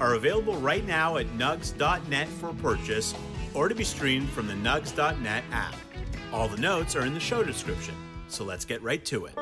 are available right now at nugs.net for purchase or to be streamed from the nugs.net app. All the notes are in the show description, so let's get right to it.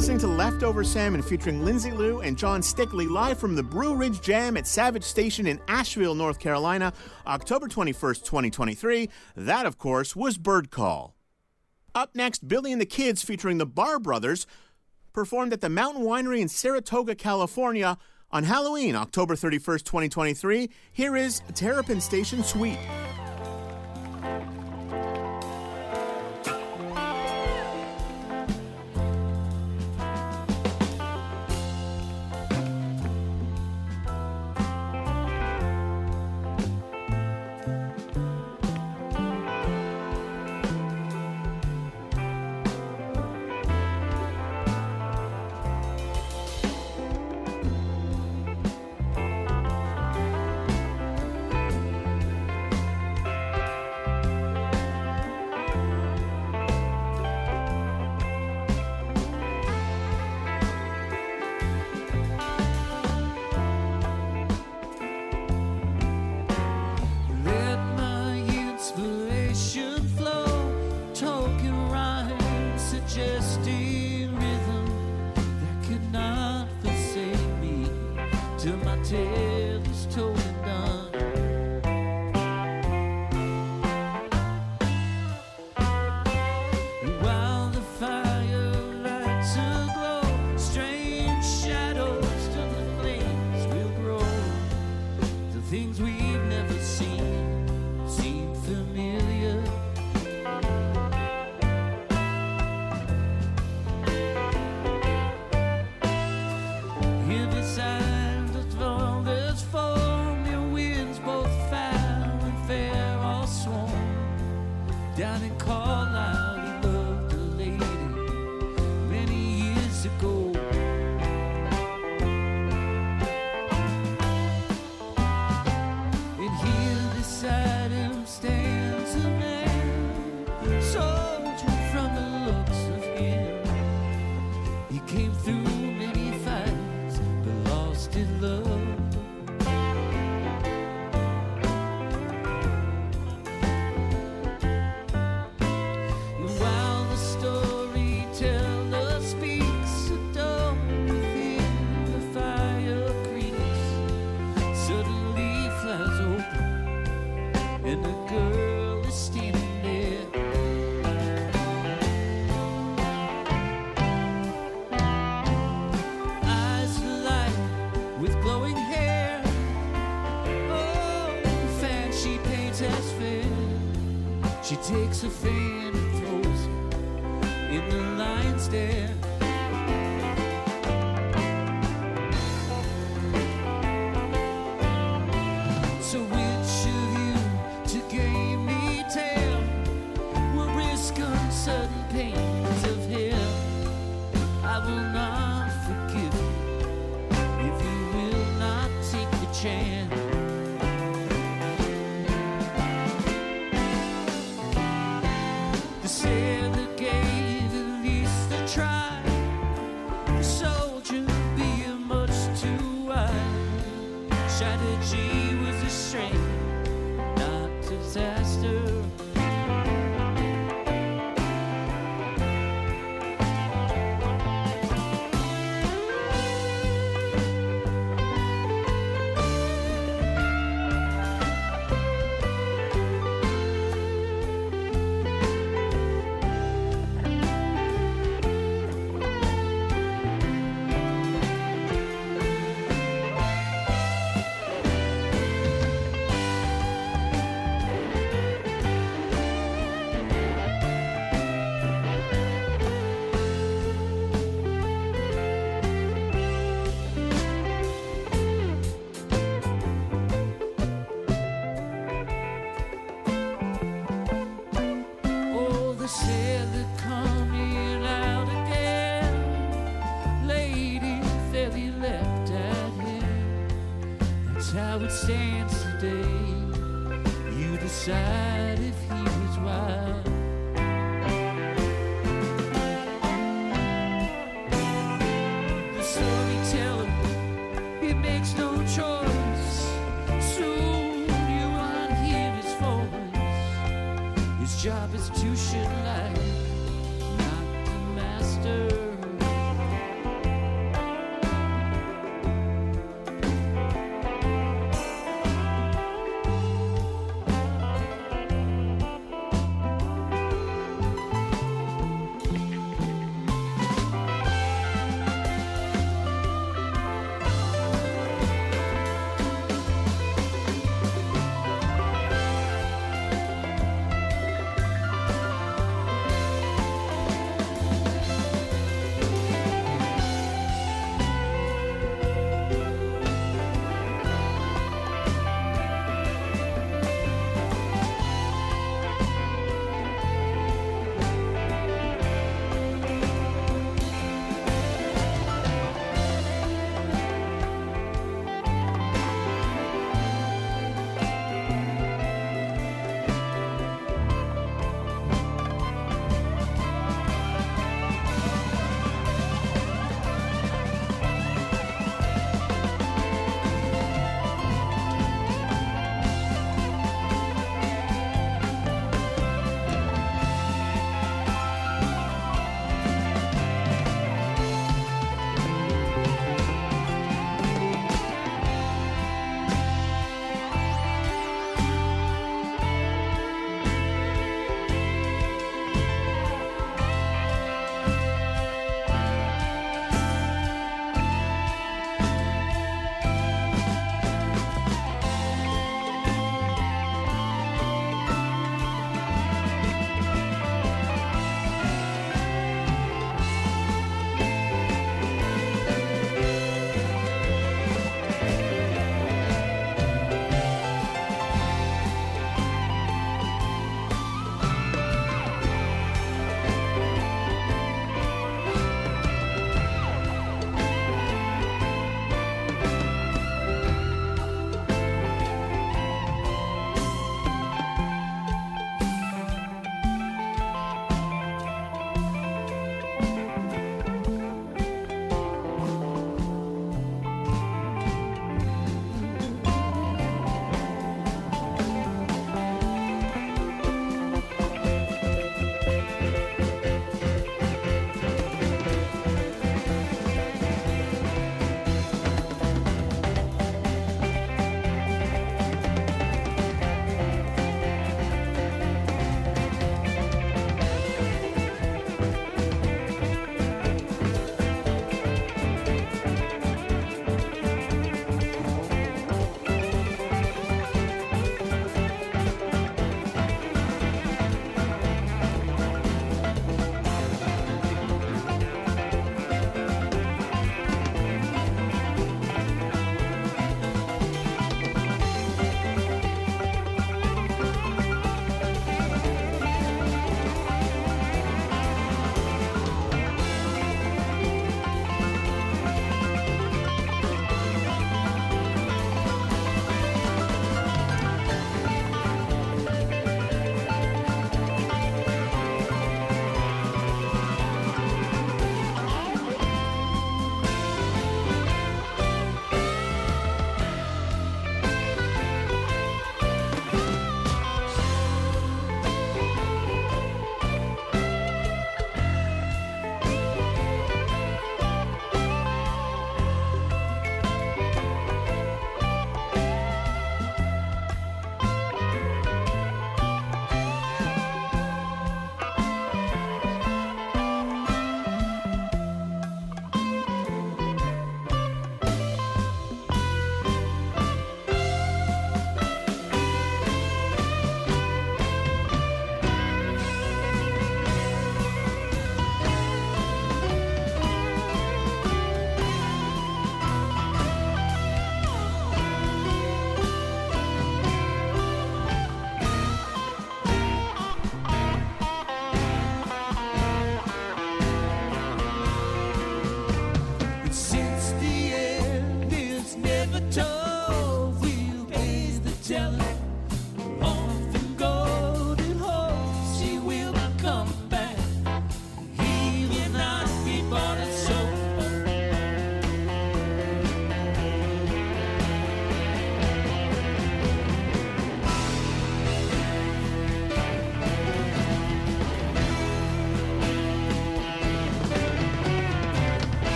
Listening to Leftover Salmon featuring Lindsay Lou and Jon Stickley live from the Brew Ridge Jam at Savage Station in Asheville, North Carolina, October 21st, 2023. That, of course, was Bird Call. Up next, Billy and the Kids featuring the Bar Brothers performed at the Mountain Winery in Saratoga, California on Halloween, October 31st, 2023. Here is Terrapin Station Suite. Job is to shit like not the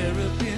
therapy.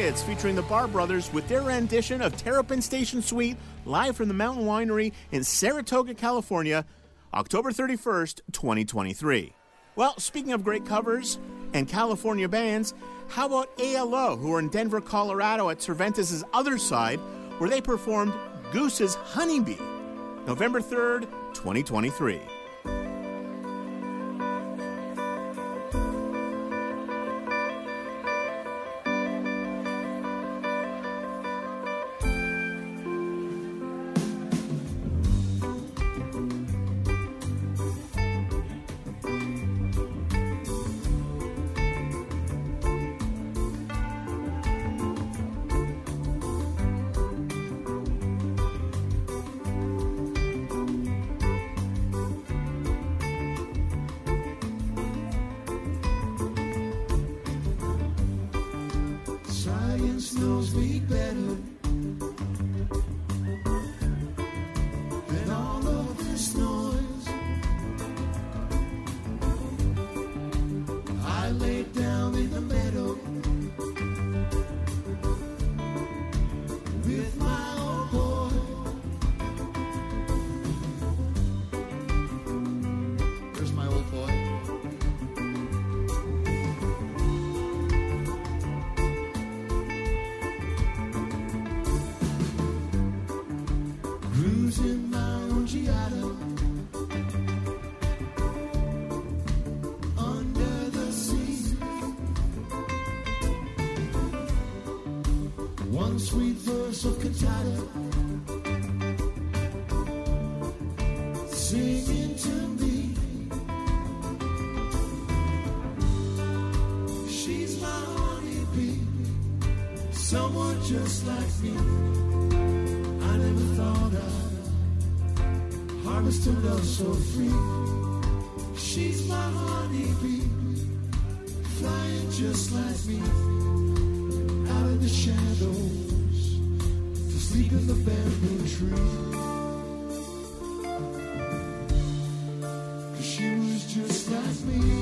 Featuring the Bar Brothers with their rendition of Terrapin Station Suite live from the Mountain Winery in Saratoga, California, October 31st, 2023. Well, speaking of great covers and California bands, how about ALO, who are in Denver, Colorado at Cervantes' other side, where they performed Goose's Honeybee, November 3rd, 2023. Science knows me just like me. I never thought I'd harvest a love so free. She's my honeybee, flying just like me. Out of the shadows, to sleep in the bamboo tree. 'Cause she was just like me.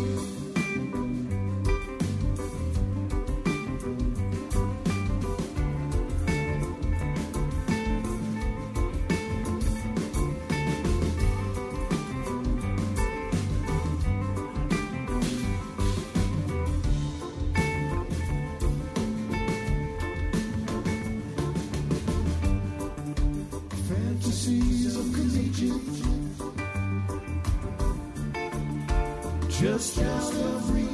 Just out of reach.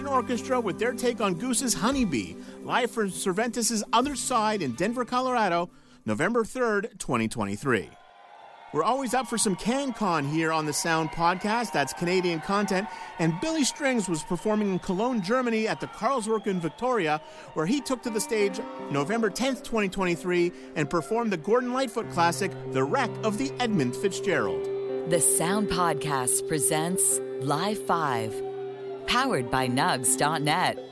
Orchestra with their take on Goose's Honeybee, live from Cervantes' Other Side in Denver, Colorado, November 3rd, 2023. We're always up for some CanCon here on the Sound Podcast. That's Canadian content. And Billy Strings was performing in Cologne, Germany at the Carlswerk in Victoria, where he took to the stage November 10th, 2023, and performed the Gordon Lightfoot classic, The Wreck of the Edmund Fitzgerald. The Sound Podcast presents Live 5, powered by Nugs.net.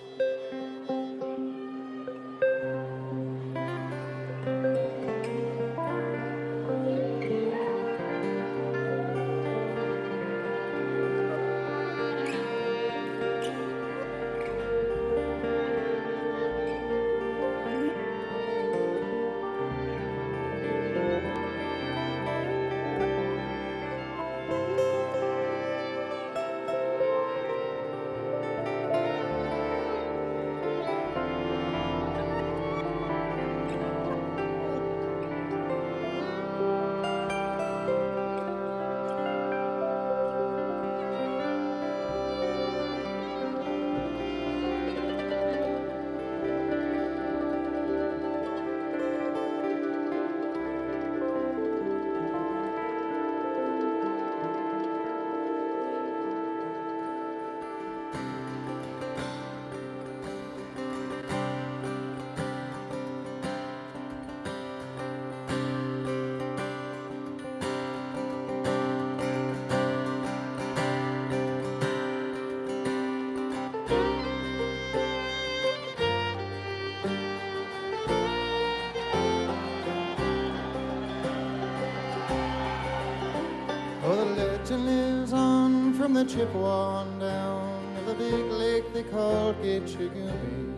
legend lives on from the Chippewa on down to the big lake they call Gitche Gumee.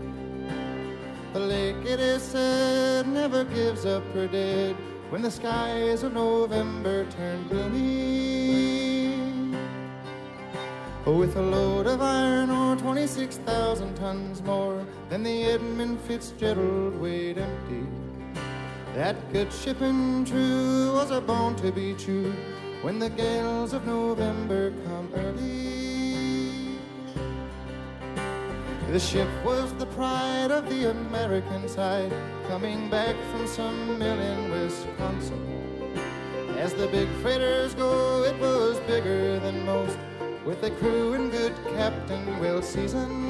The lake, it is said, never gives up her dead when the skies of November turn gloomy. With a load of iron ore, 26,000 tons more than the Edmund Fitzgerald weighed empty. That good ship and true was a bone to be chewed when the gales of November come early. The ship was the pride of the American side, coming back from some mill in Wisconsin. As the big freighters go, it was bigger than most, with a crew and good captain well seasoned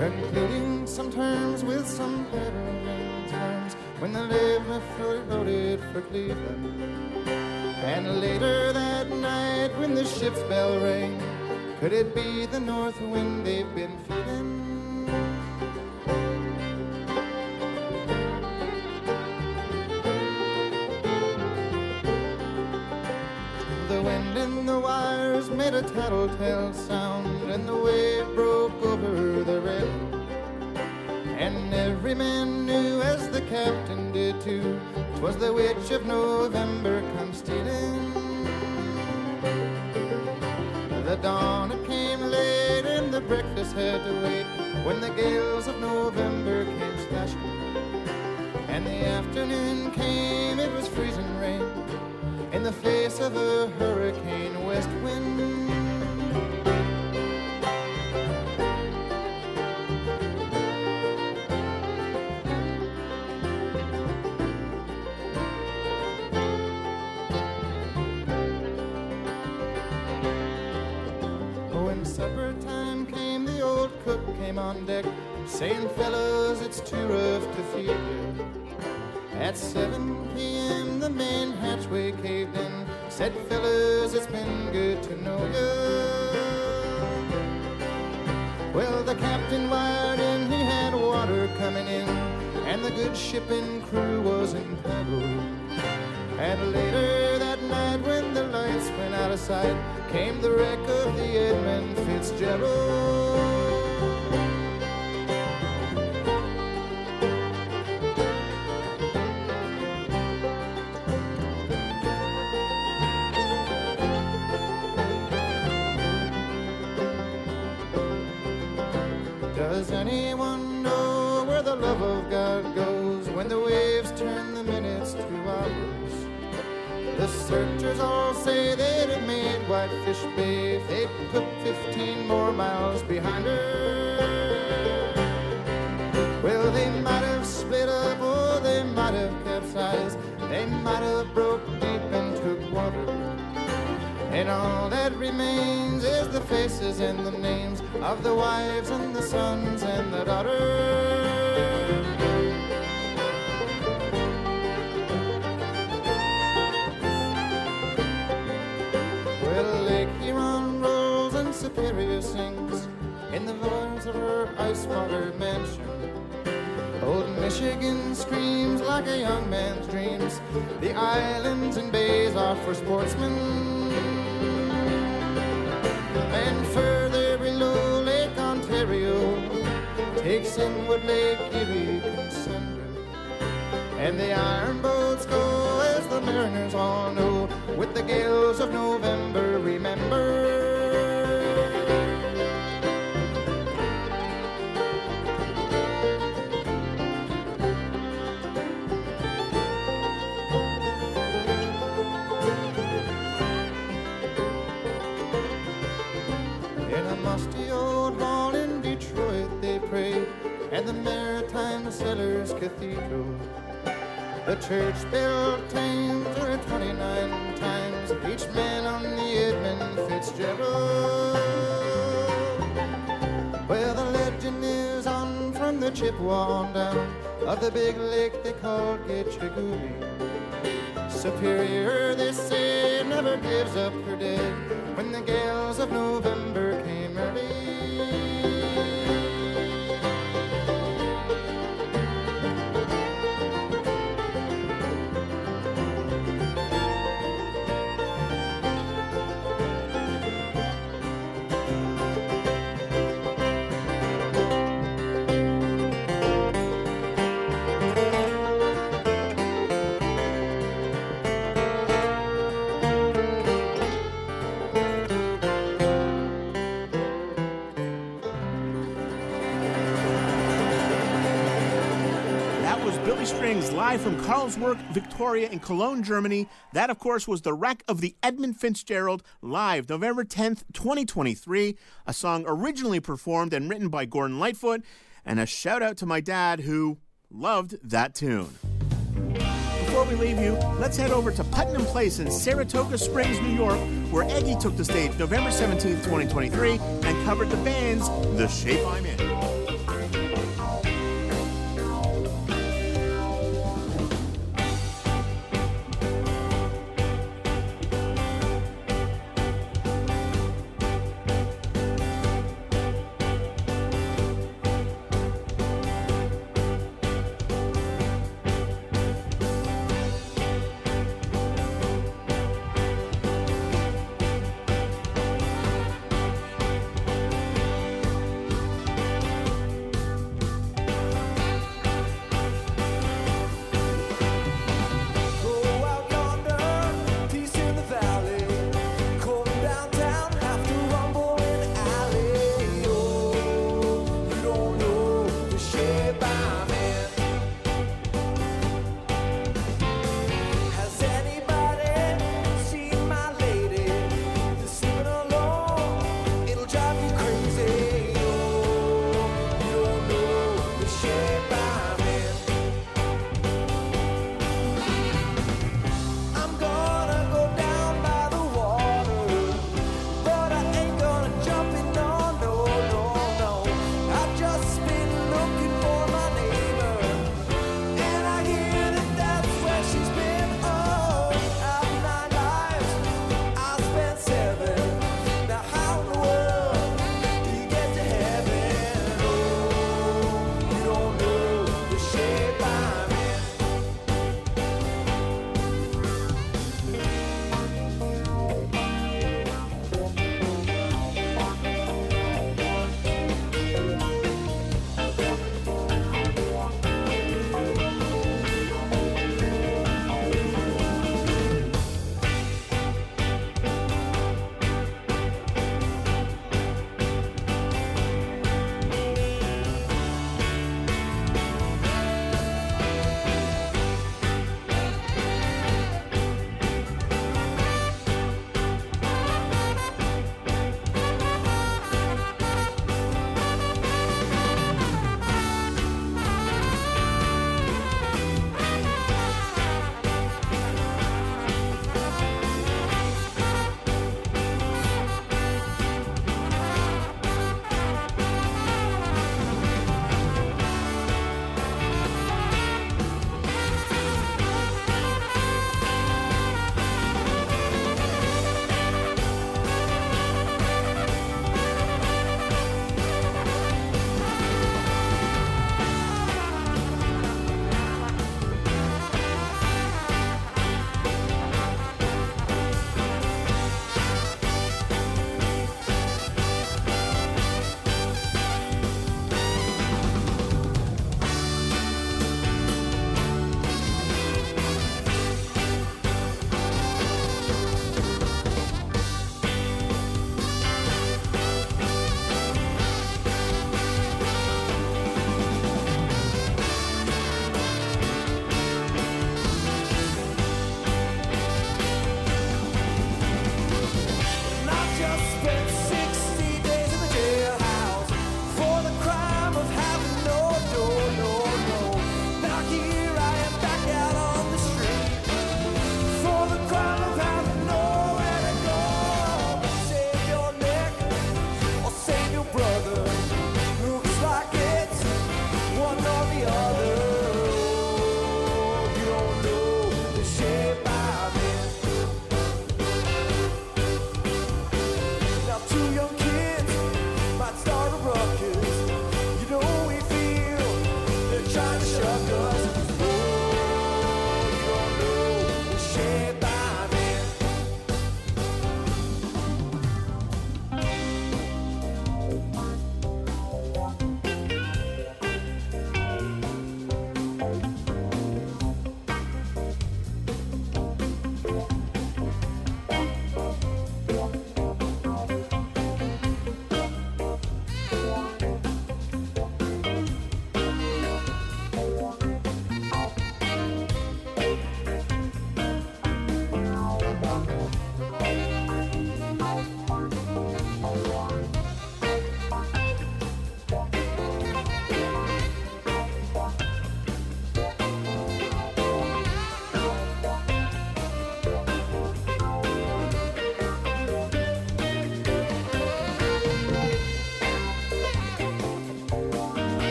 concluding some terms with some peddling terms when the liver floated loaded for Cleveland. And later that night when the ship's bell rang, could it be the north wind they've been feeling? The wind in the wires made a tattletale sound, and the wave broke over the rail. Every man knew, as the captain did too, 'twas the witch of November come stealing. The dawn it came late, and the breakfast had to wait when the gales of November came slashing. And the afternoon came, it was freezing rain in the face of a hurricane west wind. Came on deck, saying, Fellas, it's too rough to feed you. At 7 p.m., the main hatchway caved in. Said, fellas, it's been good to know you. Well, the captain wired in, he had water coming in, and the good shipping crew was in peril. And later that night, when the lights went out of sight, came the wreck of the Edmund Fitzgerald. Does anyone know where the love of God goes when the waves turn the minutes to hours? The searchers all say they'd have made Whitefish Bay if they'd put 15 more miles behind her. Well, they might have split up, or they might have capsized. They might have broke deep and took water. And all that remains is the faces and the names of the wives and the sons and the daughters. Well, Lake Huron rolls and Superior sings in the voice of her ice water mansion. Old Michigan screams like a young man's dreams. The islands and bays are for sportsmen. And further in what Lake Erie can. And the iron boats go as the mariners all know with the gales of November. Remember. Maritime Sailors' Cathedral. The church bell times are 29 times, each man on the Edmund Fitzgerald. Well, the legend is on from the Chippewa on down of the big lake they called Gitche Gumee. Superior, they say, never gives up her dead when the gales of November came early. Live from Carlswerk, Victoria in Cologne, Germany. That, of course, was The Wreck of the Edmund Fitzgerald live November 10th, 2023. A song originally performed and written by Gordon Lightfoot. And a shout out to my dad who loved that tune. Before we leave you, let's head over to Putnam Place in Saratoga Springs, New York, where Eggy took the stage November 17th, 2023, and covered the band's The Shape I'm In.